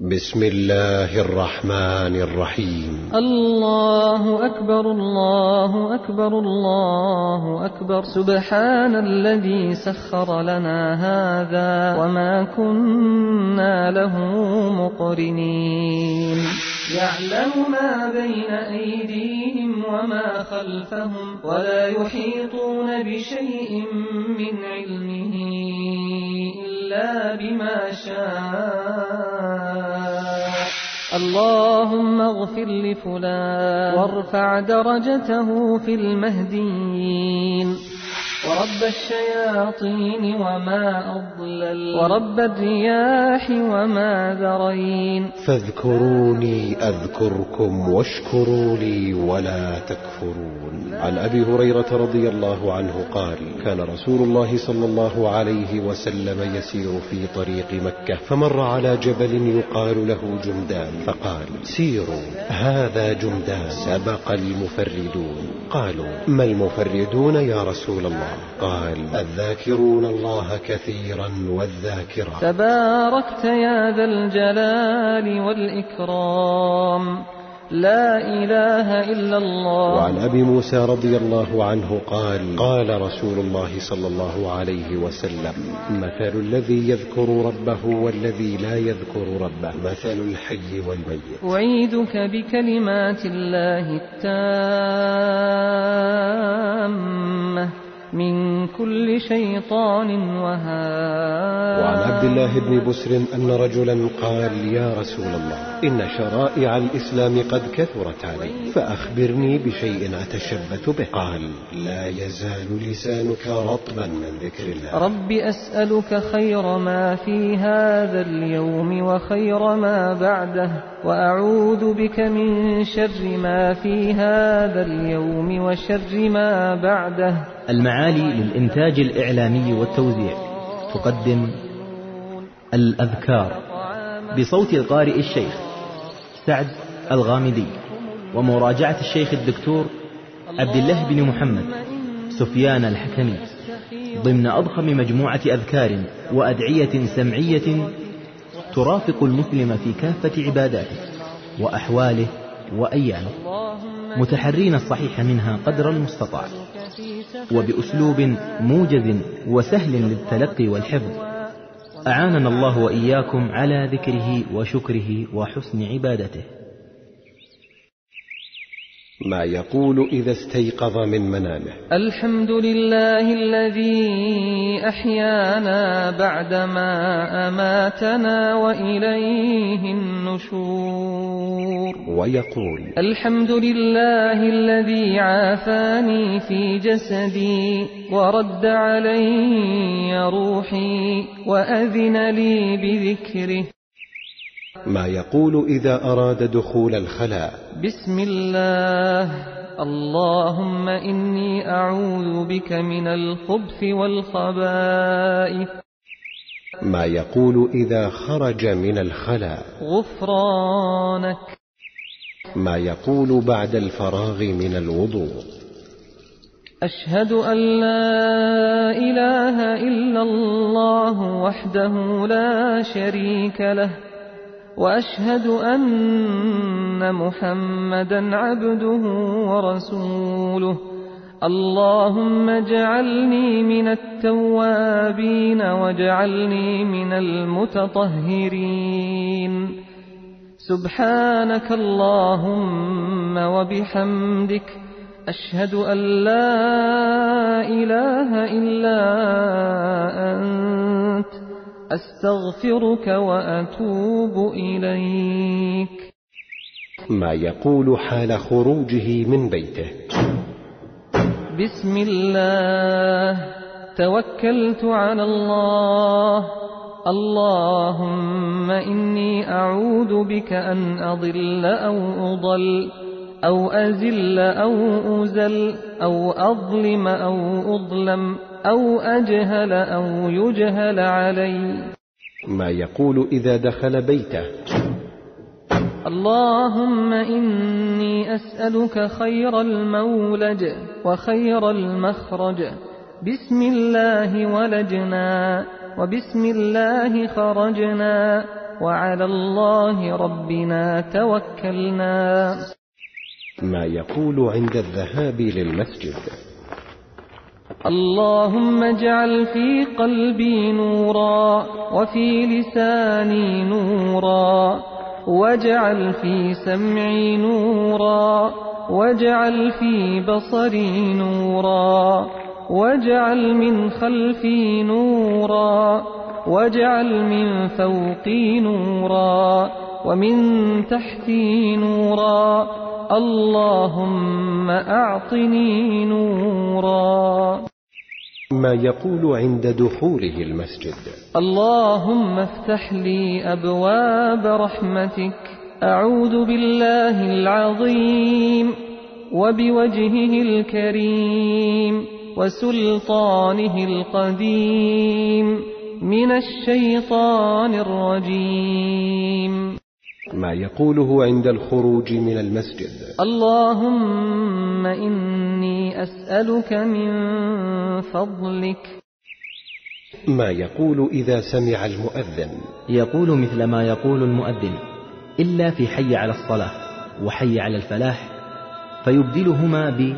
بسم الله الرحمن الرحيم. الله أكبر الله أكبر الله أكبر. سبحان الذي سخر لنا هذا وما كنا له مقرنين. يعلم ما بين أيديهم وما خلفهم ولا يحيطون بشيء من علمه إلا بما شاء. اللهم اغفر لفلان وارفع درجته في المهديين. ورب الشياطين وما أضلل. ورب الرياح وما ذرين. فاذكروني أذكركم واشكروا لي ولا تكفرون. عن أبي هريرة رضي الله عنه قال كان رسول الله صلى الله عليه وسلم يسير في طريق مكة فمر على جبل يقال له جمدان فقال سيروا هذا جمدان سبق المفردون. قالوا ما المفردون يا رسول الله؟ قال الذاكرون الله كثيرا والذاكرات تباركت يا ذا الجلال والإكرام. لا إله إلا الله. وعن أبي موسى رضي الله عنه قال قال رسول الله صلى الله عليه وسلم مثل الذي يذكر ربه والذي لا يذكر ربه. مثل الحي والميت. أعيدك بكلمات الله التامة. من كل شيطان وهام وعن عبد الله بن بسر أن رجلا قال يا رسول الله إن شرائع الإسلام قد كثرت علي فأخبرني بشيء أتشبث به. قال لا يزال لسانك رطبا من ذكر الله. رب أسألك خير ما في هذا اليوم وخير ما بعده وأعوذ بك من شر ما في هذا اليوم وشر ما بعده. المعالي للإنتاج الإعلامي والتوزيع. تقدم الأذكار بصوت القارئ الشيخ سعد الغامدي ومراجعة الشيخ الدكتور عبد الله بن محمد سفيان الحكمي ضمن أضخم مجموعة أذكار وأدعية سمعية ترافق المسلم في كافة عباداته وأحواله وأيامه متحرين الصحيح منها قدر المستطاع. وبأسلوب موجز وسهل للتلقي والحفظ. أعاننا الله وإياكم على ذكره وشكره وحسن عبادته. ما يقول إذا استيقظ من منامه. الحمد لله الذي أحيانا بعدما أماتنا وإليه النشور. ويقول الحمد لله الذي عافاني في جسدي ورد علي روحي وأذن لي بذكره. ما يقول إذا أراد دخول الخلاء. بسم الله. اللهم إني أعوذ بك من الخبث والخبائث. ما يقول إذا خرج من الخلاء. غفرانك. ما يقول بعد الفراغ من الوضوء. أشهد أن لا إله إلا الله وحده لا شريك له. وأشهد أن محمدا عبده ورسوله. اللهم اجعلني من التوابين واجعلني من المتطهرين. سبحانك اللهم وبحمدك أشهد أن لا إله إلا أنت. أستغفرك وأتوب إليك. ما يقول حال خروجه من بيته. بسم الله. توكلت على الله. اللهم إني أعوذ بك أن أضل أو أضل أو أزل أو أزل أو أظلم أو أظلم. أو أجهل أو يجهل علي. ما يقول إذا دخل بيته. اللهم إني أسألك خير المولج وخير المخرج. بسم الله ولجنا وبسم الله خرجنا وعلى الله ربنا توكلنا. ما يقول عند الذهاب للمسجد. اللهم اجعل في قلبي نورا وفي لساني نورا واجعل في سمعي نورا واجعل في بصري نورا واجعل من خلفي نورا واجعل من فوقي نورا ومن تحتي نورا اللهم أعطني نورا. ما يقول عند دخوله المسجد. اللهم افتح لي أبواب رحمتك. أعوذ بالله العظيم وبوجهه الكريم وسلطانه القديم من الشيطان الرجيم. ما يقوله عند الخروج من المسجد. اللهم إني أسألك من فضلك. ما يقول إذا سمع المؤذن. يقول مثل ما يقول المؤذن إلا في حي على الصلاة وحي على الفلاح فيبدلهما ب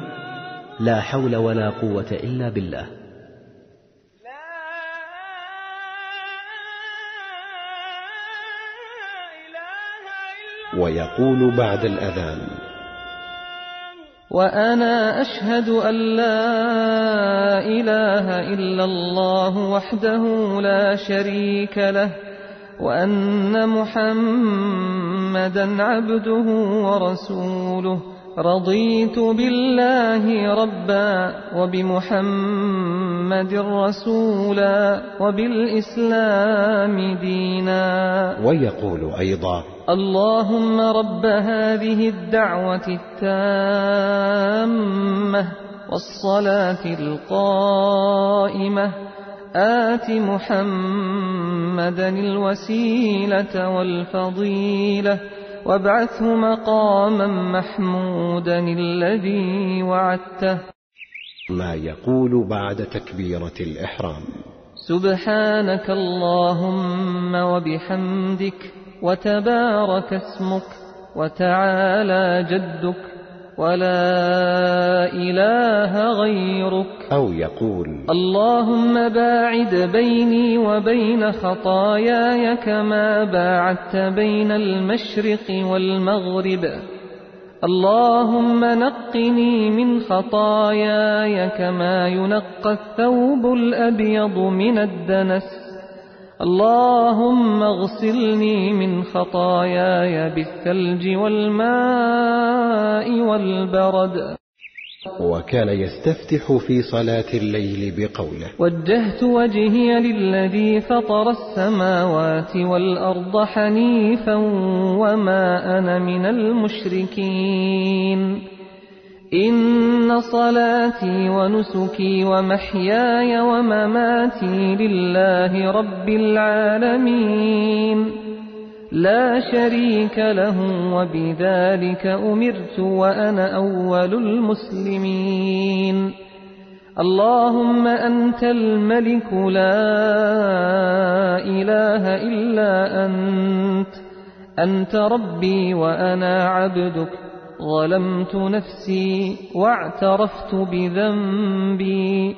لا حول ولا قوة إلا بالله. ويقول بعد الأذان. وأنا أشهد أن لا إله إلا الله وحده لا شريك له وأن محمدا عبده ورسوله. رضيت بالله ربا وبمحمد رسولا وبالإسلام دينا. ويقول أيضا اللهم رب هذه الدعوة التامة والصلاة القائمة. آت محمدا الوسيلة والفضيلة. وابعثه مقاما محمودا الذي وعدته. ما يقول بعد تكبيرة الإحرام. سبحانك اللهم وبحمدك وتبارك اسمك وتعالى جدك ولا إله غيرك. أو يقول اللهم باعد بيني وبين خطاياي كما باعدت بين المشرق والمغرب. اللهم نقني من خطاياي كما ينقى الثوب الأبيض من الدنس. اللهم اغسلني من خطاياي بالثلج والماء والبرد. وكان يستفتح في صلاة الليل بقوله. وجهت وجهي للذي فطر السماوات والأرض حنيفا وما أنا من المشركين. إن صلاتي ونسكي ومحياي ومماتي لله رب العالمين لا شريك له وبذلك أمرت وأنا أول المسلمين اللهم أنت الملك لا إله إلا أنت أنت ربي وأنا عبدك ظلمت نفسي واعترفت بذنبي.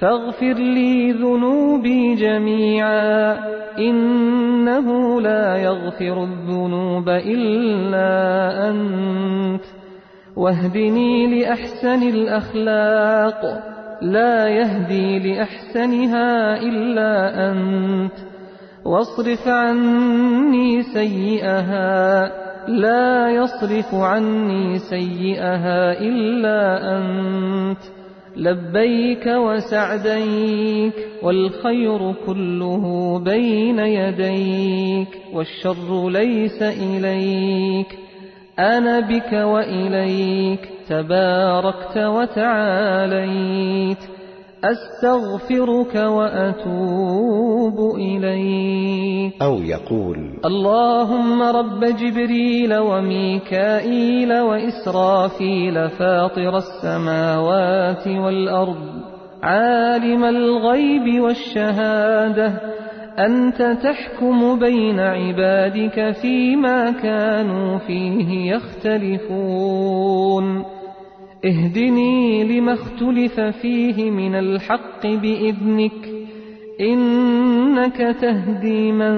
فاغفر لي ذنوبي جميعا إنه لا يغفر الذنوب إلا أنت. واهدني لأحسن الأخلاق لا يهدي لأحسنها إلا أنت. واصرف عني سيئها لا يصرف عني سيئها إلا أنت. لبيك وسعديك والخير كله بين يديك والشر ليس إليك. أنا بك وإليك تباركت وتعاليت. أستغفرك وأتوب إليك. أو يقول اللهم رب جبريل وميكائيل وإسرافيل فاطر السماوات والأرض عالم الغيب والشهادة أنت تحكم بين عبادك فيما كانوا فيه يختلفون. اهدني لما اختلف فيه من الحق بإذنك إنك تهدي من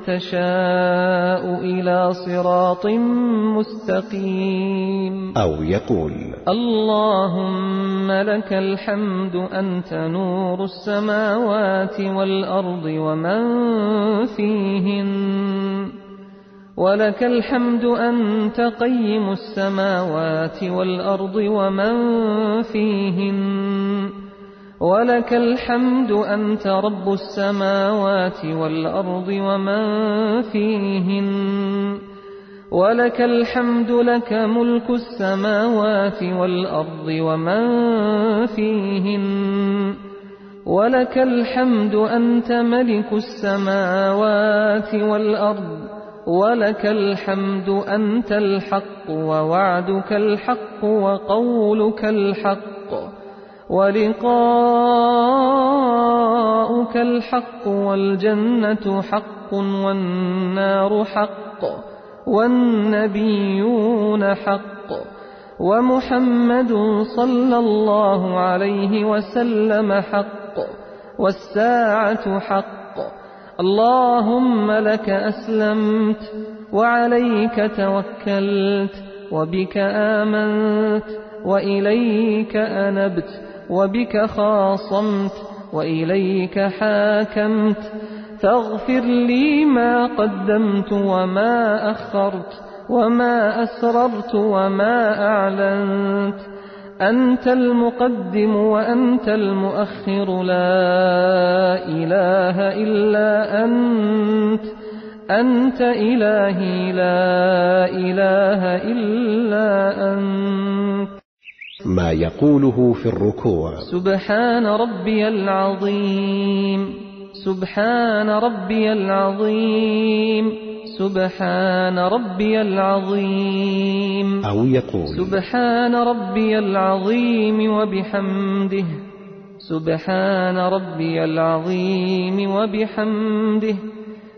تشاء إلى صراط مستقيم. أو يقول اللهم لك الحمد أنت نور السماوات والأرض ومن فيهن. ولك الحمد أنت قيم السماوات والأرض ومن فيهن. ولك الحمد أنت رب السماوات والأرض ومن فيهن. ولك الحمد لك ملك السماوات والأرض ومن فيهن. ولك الحمد أنت ملك السماوات والأرض ولك الحمد أنت الحق ووعدك الحق وقولك الحق ولقاؤك الحق والجنة حق والنار حق والنبيون حق ومحمد صلى الله عليه وسلم حق والساعة حق اللهم لك أسلمت وعليك توكلت وبك آمنت وإليك أنبت وبك خاصمت وإليك حاكمت فاغفر لي ما قدمت وما أخرت وما أسررت وما أعلنت أنت المقدم وأنت المؤخر لا إله إلا أنت أنت إلهي لا إله إلا أنت. ما يقوله في الركوع. سبحان ربي العظيم سبحان ربي العظيم. سبحان ربي العظيم. أو يقول. سبحان ربي العظيم وبحمده. سبحان ربي العظيم وبحمده.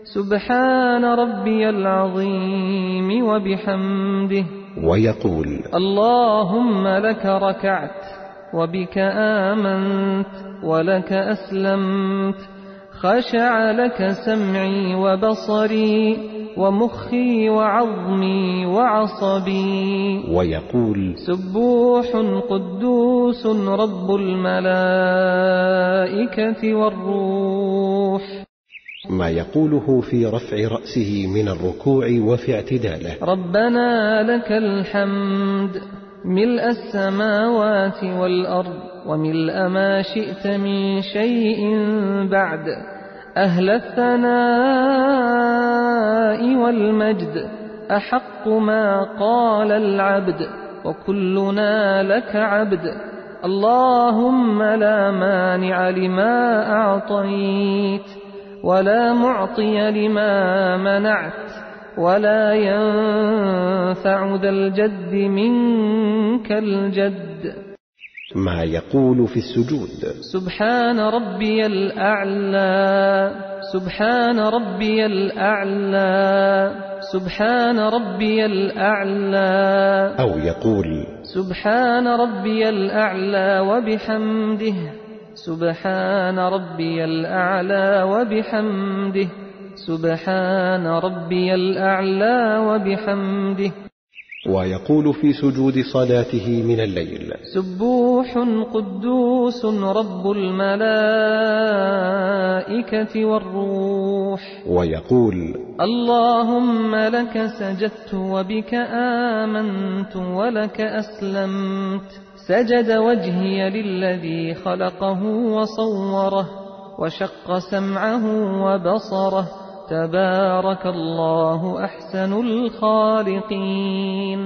سبحان ربي العظيم وبحمده. ويقول. اللهم لك ركعت وبك آمنت ولك أسلمت. خشع لك سمعي وبصري. ومخي وعظمي وعصبي. ويقول سبوح قدوس رب الملائكة والروح. ما يقوله في رفع رأسه من الركوع وفي اعتداله. ربنا لك الحمد ملء السماوات والأرض وملء ما شئت من شيء بعد. أهل الثناء والمجد أحق ما قال العبد وكلنا لك عبد. اللهم لا مانع لما أعطيت ولا معطي لما منعت ولا ينفع ذا الجد منك الجد. ما يقول في السجود. سبحان ربي الأعلى. سبحان ربي الأعلى. سبحان ربي الأعلى. أو يقول سبحان ربي الأعلى وبحمده. سبحان ربي الأعلى وبحمده. سبحان ربي الأعلى وبحمده. ويقول في سجود صلاته من الليل. سبوح قدوس رب الملائكة والروح. ويقول اللهم لك سجدت وبك آمنت ولك أسلمت. سجد وجهي للذي خلقه وصوره وشق سمعه وبصره. تبارك الله أحسن الخالقين.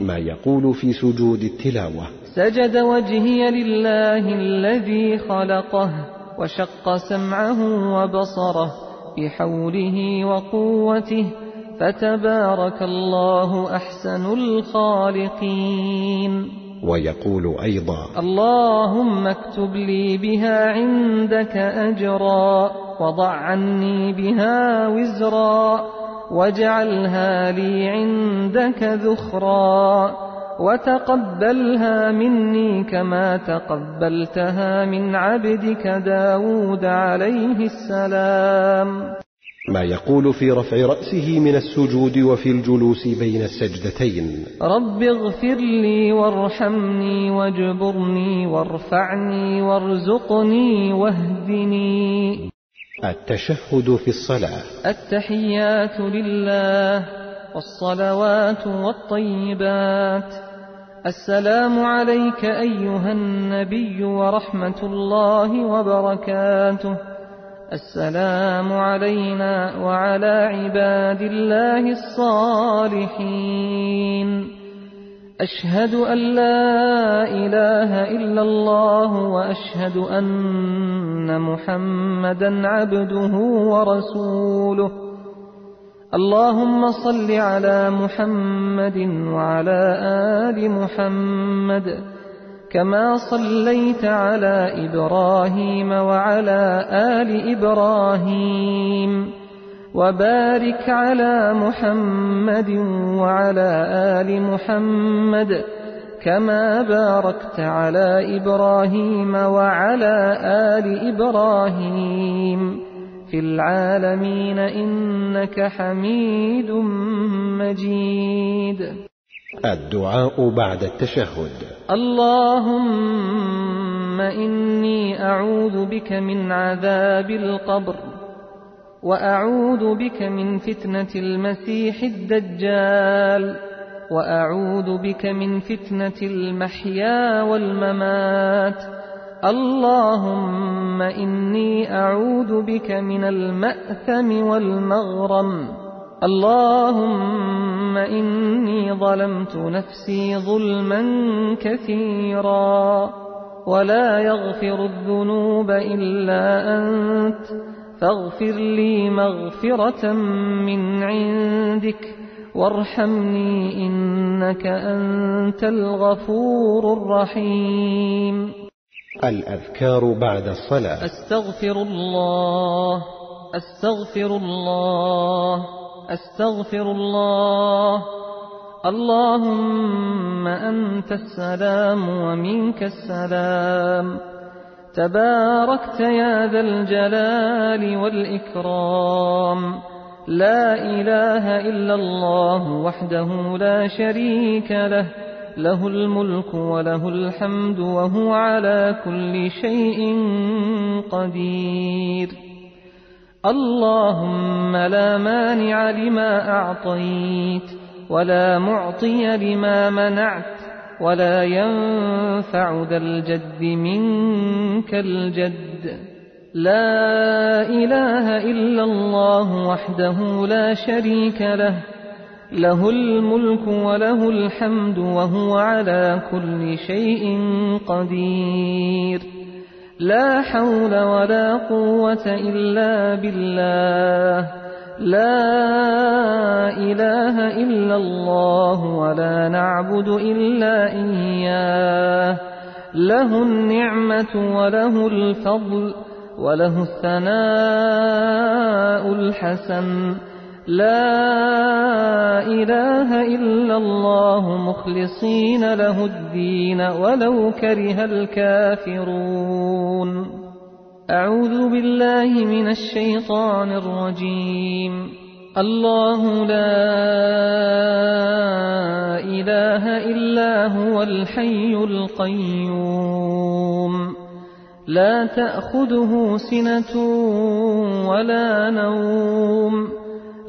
ما يقول في سجود التلاوة. سجد وجهي لله الذي خلقه وشق سمعه وبصره بحوله وقوته فتبارك الله أحسن الخالقين. ويقول أيضا اللهم اكتب لي بها عندك أجرا وضع عني بها وزرا واجعلها لي عندك ذخرا وتقبلها مني كما تقبلتها من عبدك داود عليه السلام. ما يقول في رفع رأسه من السجود وفي الجلوس بين السجدتين. رب اغفر لي وارحمني واجبرني وارفعني وارزقني واهدني. التشهد في الصلاة. التحيات لله والصلوات والطيبات. السلام عليك أيها النبي ورحمة الله وبركاته. السلام علينا وعلى عباد الله الصالحين. أشهد أن لا إله إلا الله وأشهد أن محمدا عبده ورسوله. اللهم صل على محمد وعلى آل محمد كما صليت على إبراهيم وعلى آل إبراهيم وبارك على محمد وعلى آل محمد كما باركت على إبراهيم وعلى آل إبراهيم في العالمين إنك حميد مجيد الدعاء بعد التشهد. اللهم إني أعوذ بك من عذاب القبر وأعوذ بك من فتنة المسيح الدجال وأعوذ بك من فتنة المحيا والممات. اللهم إني أعوذ بك من المأثم والمغرم. اللهم إني ظلمت نفسي ظلما كثيرا ولا يغفر الذنوب إلا أنت فاغفر لي مغفرة من عندك وارحمني إنك أنت الغفور الرحيم. الأذكار بعد الصلاة. أستغفر الله أستغفر الله. أستغفر الله. اللهم أنت السلام ومنك السلام. تباركت يا ذا الجلال والإكرام. لا إله إلا الله وحده لا شريك له. له الملك وله الحمد وهو على كل شيء قدير. اللهم لا مانع لما أعطيت ولا معطي لما منعت ولا ينفع ذا الجد منك الجد. لا إله إلا الله وحده لا شريك له له الملك وله الحمد وهو على كل شيء قدير. لا حول ولا قوة إلا بالله. لا إله إلا الله ولا نعبد إلا إياه. له النعمة وله الفضل وله الثناء الحسن. لا إله إلا الله مخلصين له الدين ولو كره الكافرون. أعوذ بالله من الشيطان الرجيم. الله لا إله إلا هو الحي القيوم. لا تأخذه سنة ولا نوم.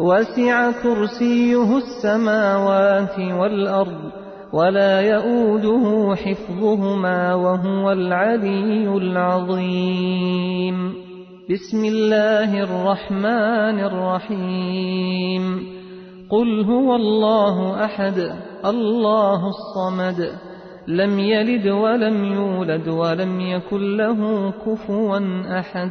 وسع كرسيه السماوات والأرض ولا يؤوده حفظهما وهو العلي العظيم. بسم الله الرحمن الرحيم. قل هو الله أحد الله الصمد لم يلد ولم يولد ولم يكن له كفوا أحد.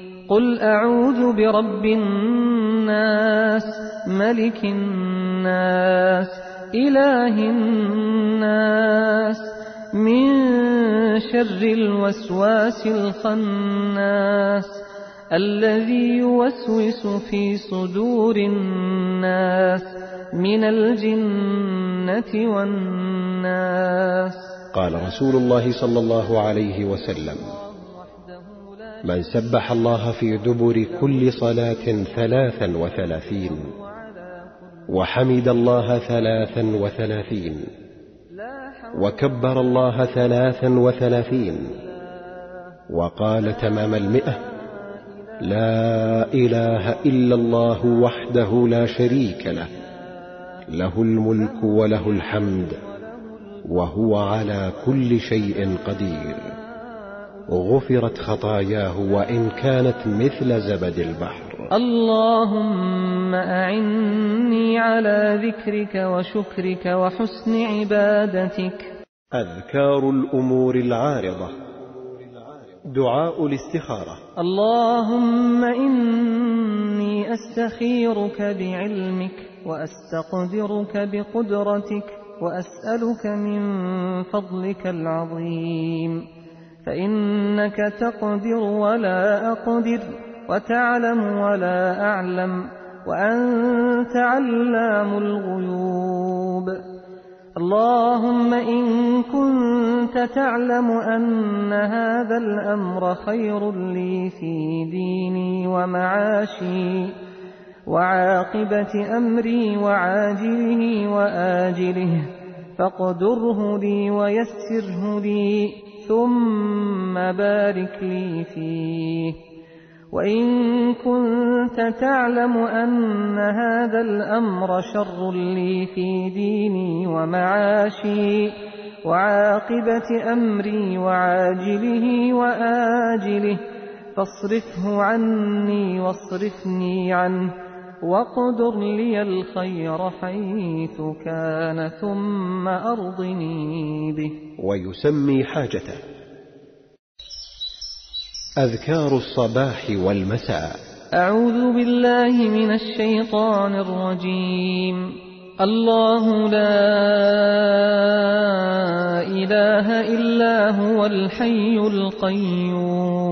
قل أعوذ برب الناس ملك الناس إله الناس من شر الوسواس الخناس الذي يوسوس في صدور الناس من الجنة والناس قال رسول الله صلى الله عليه وسلم من سبح الله في دبر كل صلاة ثلاثا وثلاثين وحمد الله ثلاثا وثلاثين وكبر الله ثلاثا وثلاثين وقال تمام المئة لا إله إلا الله وحده لا شريك له له الملك وله الحمد وهو على كل شيء قدير. غفرت خطاياه وإن كانت مثل زبد البحر. اللهم أعني على ذكرك وشكرك وحسن عبادتك. أذكار الأمور العارضة. دعاء الاستخارة. اللهم إني أستخيرك بعلمك وأستقدرك بقدرتك وأسألك من فضلك العظيم. فإنك تقدر ولا أقدر وتعلم ولا أعلم وأنت علام الغيوب. اللهم إن كنت تعلم أن هذا الأمر خير لي في ديني ومعاشي وعاقبة أمري وعاجله وآجله فاقدره لي ويسره لي ثم بارك لي فيه. وإن كنت تعلم أن هذا الأمر شر لي في ديني ومعاشي وعاقبة أمري وعاجله وآجله فاصرفه عني واصرفني عنه. واقدر لي الخير حيث كان ثم أرضني به. ويسمي حاجته. أذكار الصباح والمساء. أعوذ بالله من الشيطان الرجيم. الله لا إله إلا هو الحي القيوم.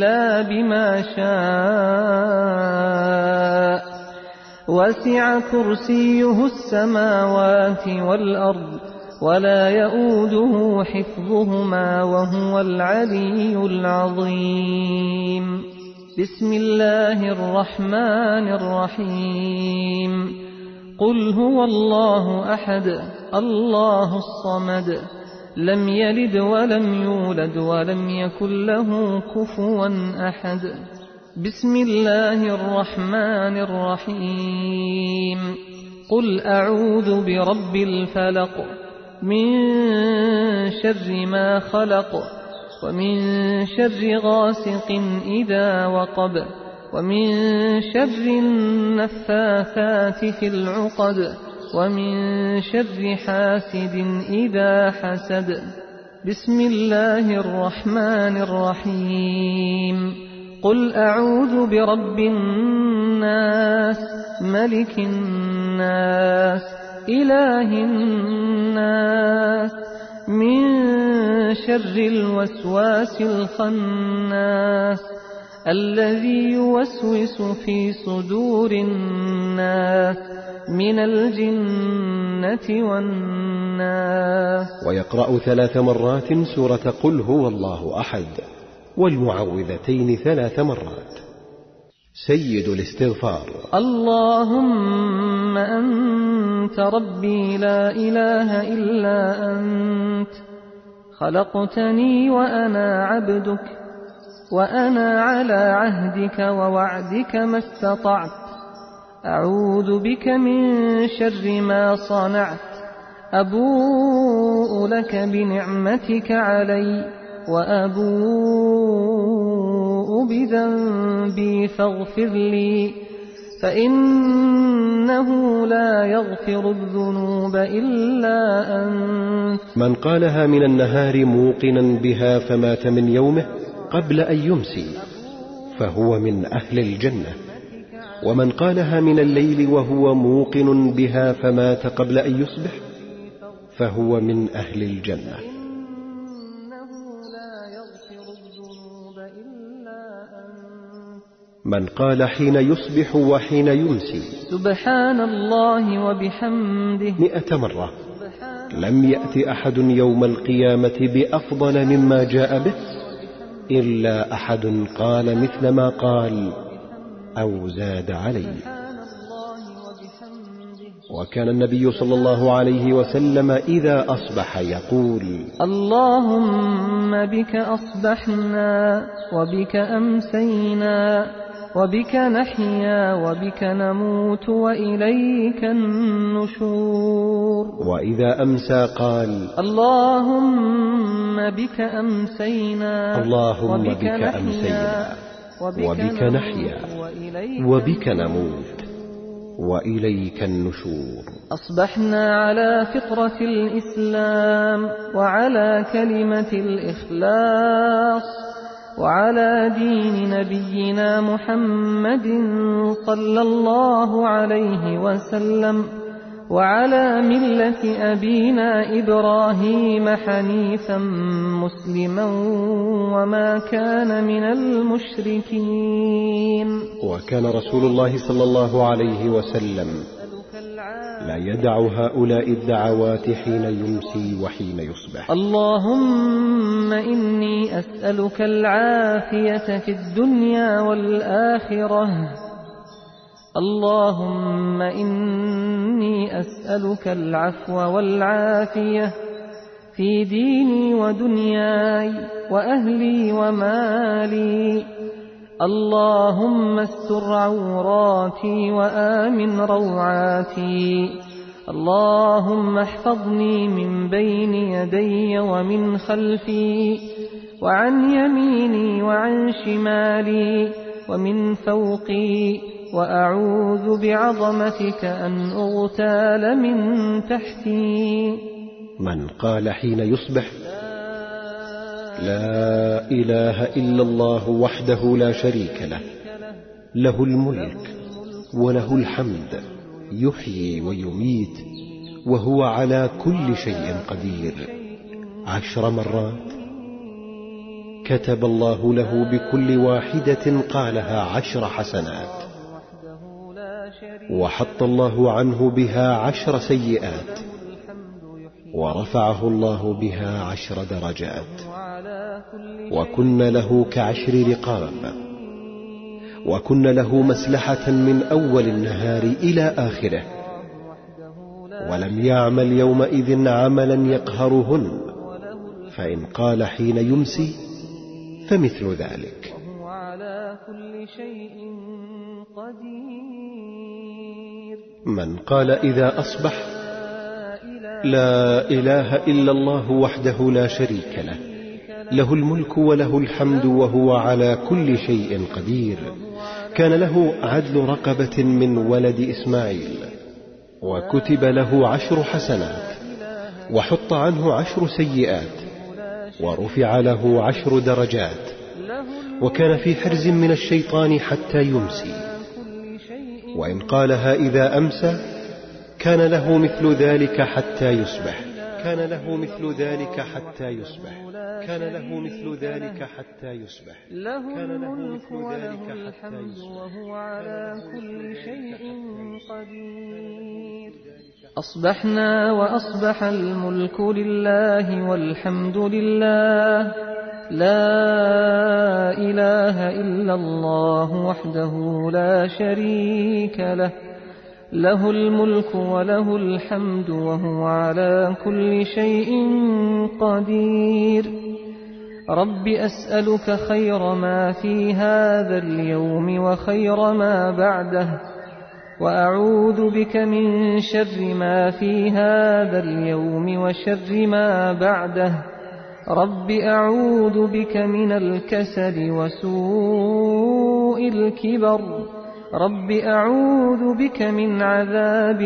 إلا بما شاء. وسع كرسيه السماوات والأرض ولا يؤوده حفظهما وهو العلي العظيم. بسم الله الرحمن الرحيم. قل هو الله أحد الله الصمد. لم يلد ولم يولد ولم يكن له كفوا أحد. بسم الله الرحمن الرحيم. قل أعوذ برب الفلق. من شر ما خلق. ومن شر غاسق إذا وقب. ومن شر النفاثات في العقد. ومن شر حاسد إذا حسد. بسم الله الرحمن الرحيم. قل أعوذ برب الناس ملك الناس إله الناس. من شر الوسواس الخناس الذي يوسوس في صدور الناس من الجنة والناس. ويقرأ ثلاث مرات سورة قل هو الله أحد والمعوذتين ثلاث مرات. سيد الاستغفار. اللهم أنت ربي لا إله إلا أنت خلقتني وأنا عبدك وأنا على عهدك ووعدك ما استطعت. أعوذ بك من شر ما صنعت. أبوء لك بنعمتك علي وأبوء بذنبي فاغفر لي فإنه لا يغفر الذنوب إلا أنت. من قالها من النهار موقنا بها فمات من يومه قبل أن يمسي فهو من أهل الجنة. ومن قالها من الليل وهو موقن بها فمات قبل أن يصبح فهو من أهل الجنة. من قال حين يصبح وحين يمسي سبحان الله وبحمده. مئة مرة. لم يأت أحد يوم القيامة بأفضل مما جاء به. إلا أحد قال مثل ما قال أو زاد عليه. وكان النبي صلى الله عليه وسلم إذا أصبح يقول اللهم بك أصبحنا وبك أمسينا وبك نحيا وبك نموت وإليك النشور. وإذا أمسى قال اللهم بك أمسينا اللهم وبك بك نحيا أمسينا وبك نحيا وإليك وبك نموت وإليك النشور. أصبحنا على فطرة الإسلام وعلى كلمة الإخلاص. وعلى دين نبينا محمد صلى الله عليه وسلم وعلى ملة أبينا إبراهيم حنيفا مسلما وما كان من المشركين. وكان رسول الله صلى الله عليه وسلم يدع هؤلاء الدعوات حين يمسي وحين يصبح. اللهم إني أسألك العافية في الدنيا والآخرة. اللهم إني أسألك العفو والعافية في ديني ودنياي وأهلي ومالي. اللهم استر عوراتي وآمن روعاتي. اللهم احفظني من بين يدي ومن خلفي وعن يميني وعن شمالي ومن فوقي وأعوذ بعظمتك أن أغتال من تحتي. من قال حين يصبح لا إله إلا الله وحده لا شريك له. له الملك وله الحمد. يحيي ويميت وهو على كل شيء قدير. عشر مرات كتب الله له بكل واحدة قالها عشر حسنات. وحط الله عنه بها عشر سيئات. ورفعه الله بها عشر درجات. وكن له كعشر رقاب. وكن له مسلحة من أول النهار إلى آخره. ولم يعمل يومئذ عملا يقهرهن. فإن قال حين يمسي فمثل ذلك. من قال إذا أصبح لا إله إلا الله وحده لا شريك له. له الملك وله الحمد وهو على كل شيء قدير. كان له عدل رقبة من ولد إسماعيل وكتب له عشر حسنات وحط عنه عشر سيئات ورفع له عشر درجات وكان في حرز من الشيطان حتى يمسي. وإن قالها إذا أمسى كان له مثل ذلك حتى يصبح. كان له مثل ذلك حتى يصبح. كان له مثل ذلك حتى يصبح. له الملك وله الحمد وهو على كل شيء قدير. أصبحنا وأصبح الملك لله والحمد لله. لا إله إلا الله وحده لا شريك له. له الملك وله الحمد وهو على كل شيء قدير. رب أسألك خير ما في هذا اليوم وخير ما بعده وأعوذ بك من شر ما في هذا اليوم وشر ما بعده. رب أعوذ بك من الكسل وسوء الكبر. رب أعوذ بك من عذاب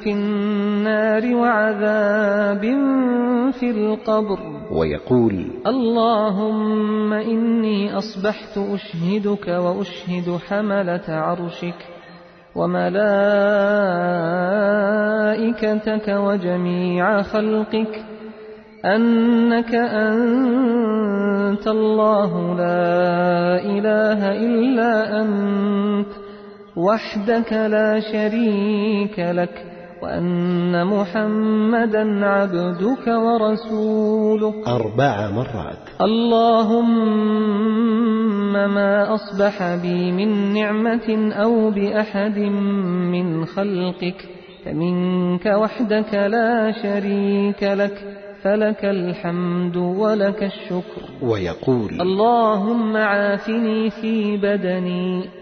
في النار وعذاب في القبر. ويقول اللهم إني أصبحت أشهدك وأشهد حملة عرشك وملائكتك وجميع خلقك أنك أنت الله لا إله إلا أنت. وحدك لا شريك لك وأن محمدا عبدك ورسولك. أربع مرات. اللهم ما أصبح بي من نعمة أو بأحد من خلقك فمنك وحدك لا شريك لك فلك الحمد ولك الشكر. ويقول اللهم عافني في بدني.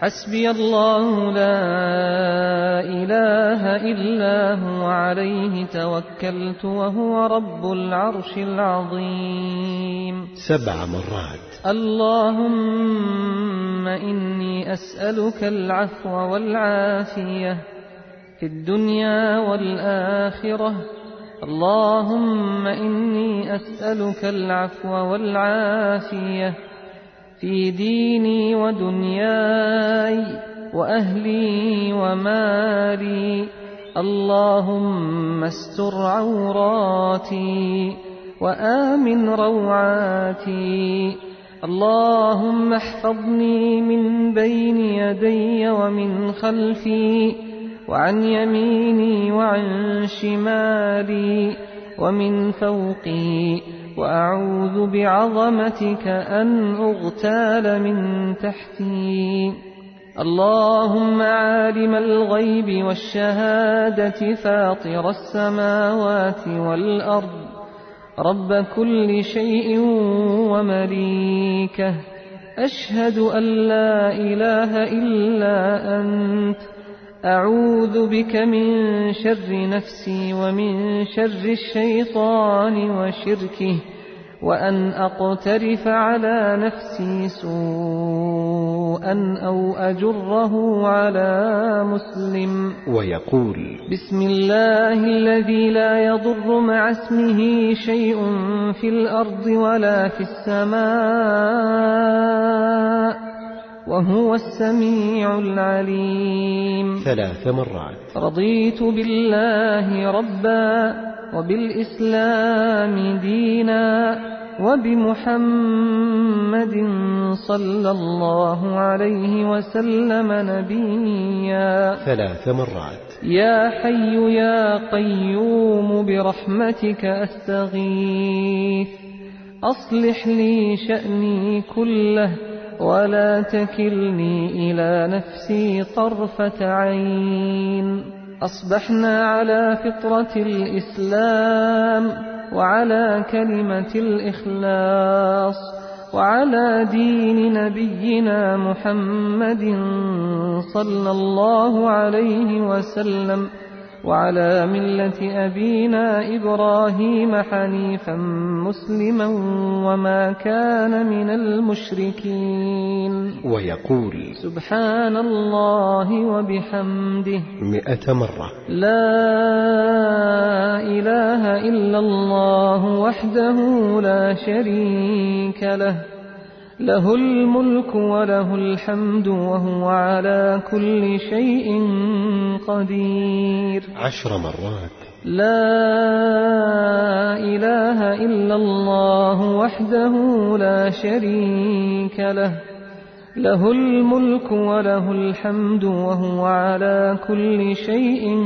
حسبي الله لا إله إلا هو عليه توكلت وهو رب العرش العظيم. سبع مرات. اللهم إني أسألك العفو والعافية في الدنيا والآخرة. اللهم إني أسألك العفو والعافية في ديني ودنياي وأهلي ومالي. اللهم استر عوراتي وآمن روعاتي. اللهم احفظني من بين يدي ومن خلفي وعن يميني وعن شمالي ومن فوقي. وأعوذ بعظمتك أن أغتال من تحتي. اللهم عالم الغيب والشهادة فاطر السماوات والأرض. رب كل شيء ومليكه. أشهد أن لا إله إلا أنت. أعوذ بك من شر نفسي ومن شر الشيطان وشركه وأن أقترف على نفسي سوءا أو أجره على مسلم. ويقول بسم الله الذي لا يضر مع اسمه شيء في الأرض ولا في السماء. وهو السميع العليم. ثلاث مرات. رضيت بالله ربا وبالإسلام دينا وبمحمد صلى الله عليه وسلم نبيا. ثلاث مرات. يا حي يا قيوم برحمتك أستغيث. أصلح لي شأني كله ولا تكلني إلى نفسي طرفة عين. أصبحنا على فطرة الإسلام وعلى كلمة الإخلاص وعلى دين نبينا محمد صلى الله عليه وسلم. وعلى ملة أبينا إبراهيم حنيفا مسلما وما كان من المشركين. ويقول سبحان الله وبحمده. مئة مرة. لا إله إلا الله وحده لا شريك له. له الملك وله الحمد وهو على كل شيء قدير. عشر مرات. لا إله إلا الله وحده لا شريك له. له الملك وله الحمد وهو على كل شيء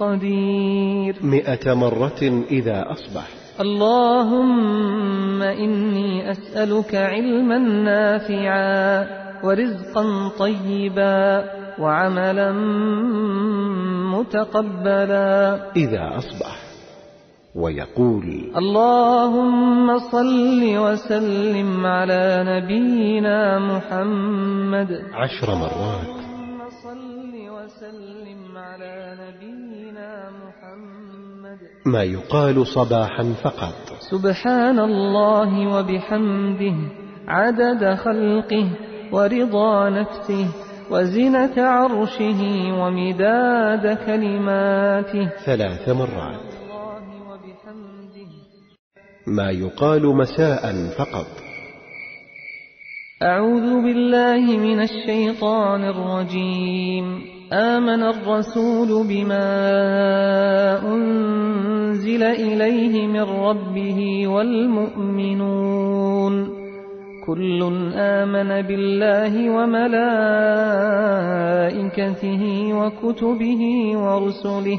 قدير. مئة مرة إذا أصبح. اللهم إني أسألك علما نافعا ورزقا طيبا وعملا متقبلا. إذا أصبح. ويقول اللهم صل وسلم على نبينا محمد. عشر مرات. اللهم صل وسلم على نبينا محمد. ما يقال صباحا فقط. سبحان الله وبحمده عدد خلقه ورضا نفسه وزنة عرشه ومداد كلماته. ثلاث مرات. ما يقال مساء فقط. أعوذ بالله من الشيطان الرجيم. آمن الرسول بما أنزل إليه من ربه والمؤمنون. كل آمن بالله وملائكته وكتبه ورسله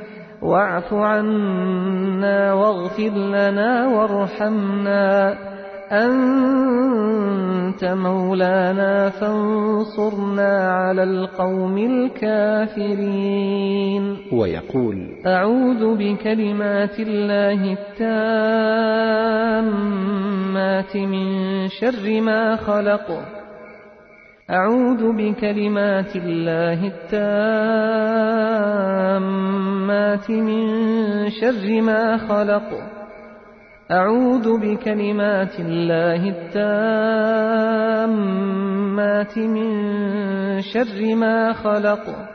واعف عنا واغفر لنا وارحمنا. أنت مولانا فانصرنا على القوم الكافرين. ويقول أعوذ بكلمات الله التامات من شر ما خلق. أعوذ بكلمات الله التامات من شر ما خلق. أعوذ بكلمات الله التامات من شر ما خلق.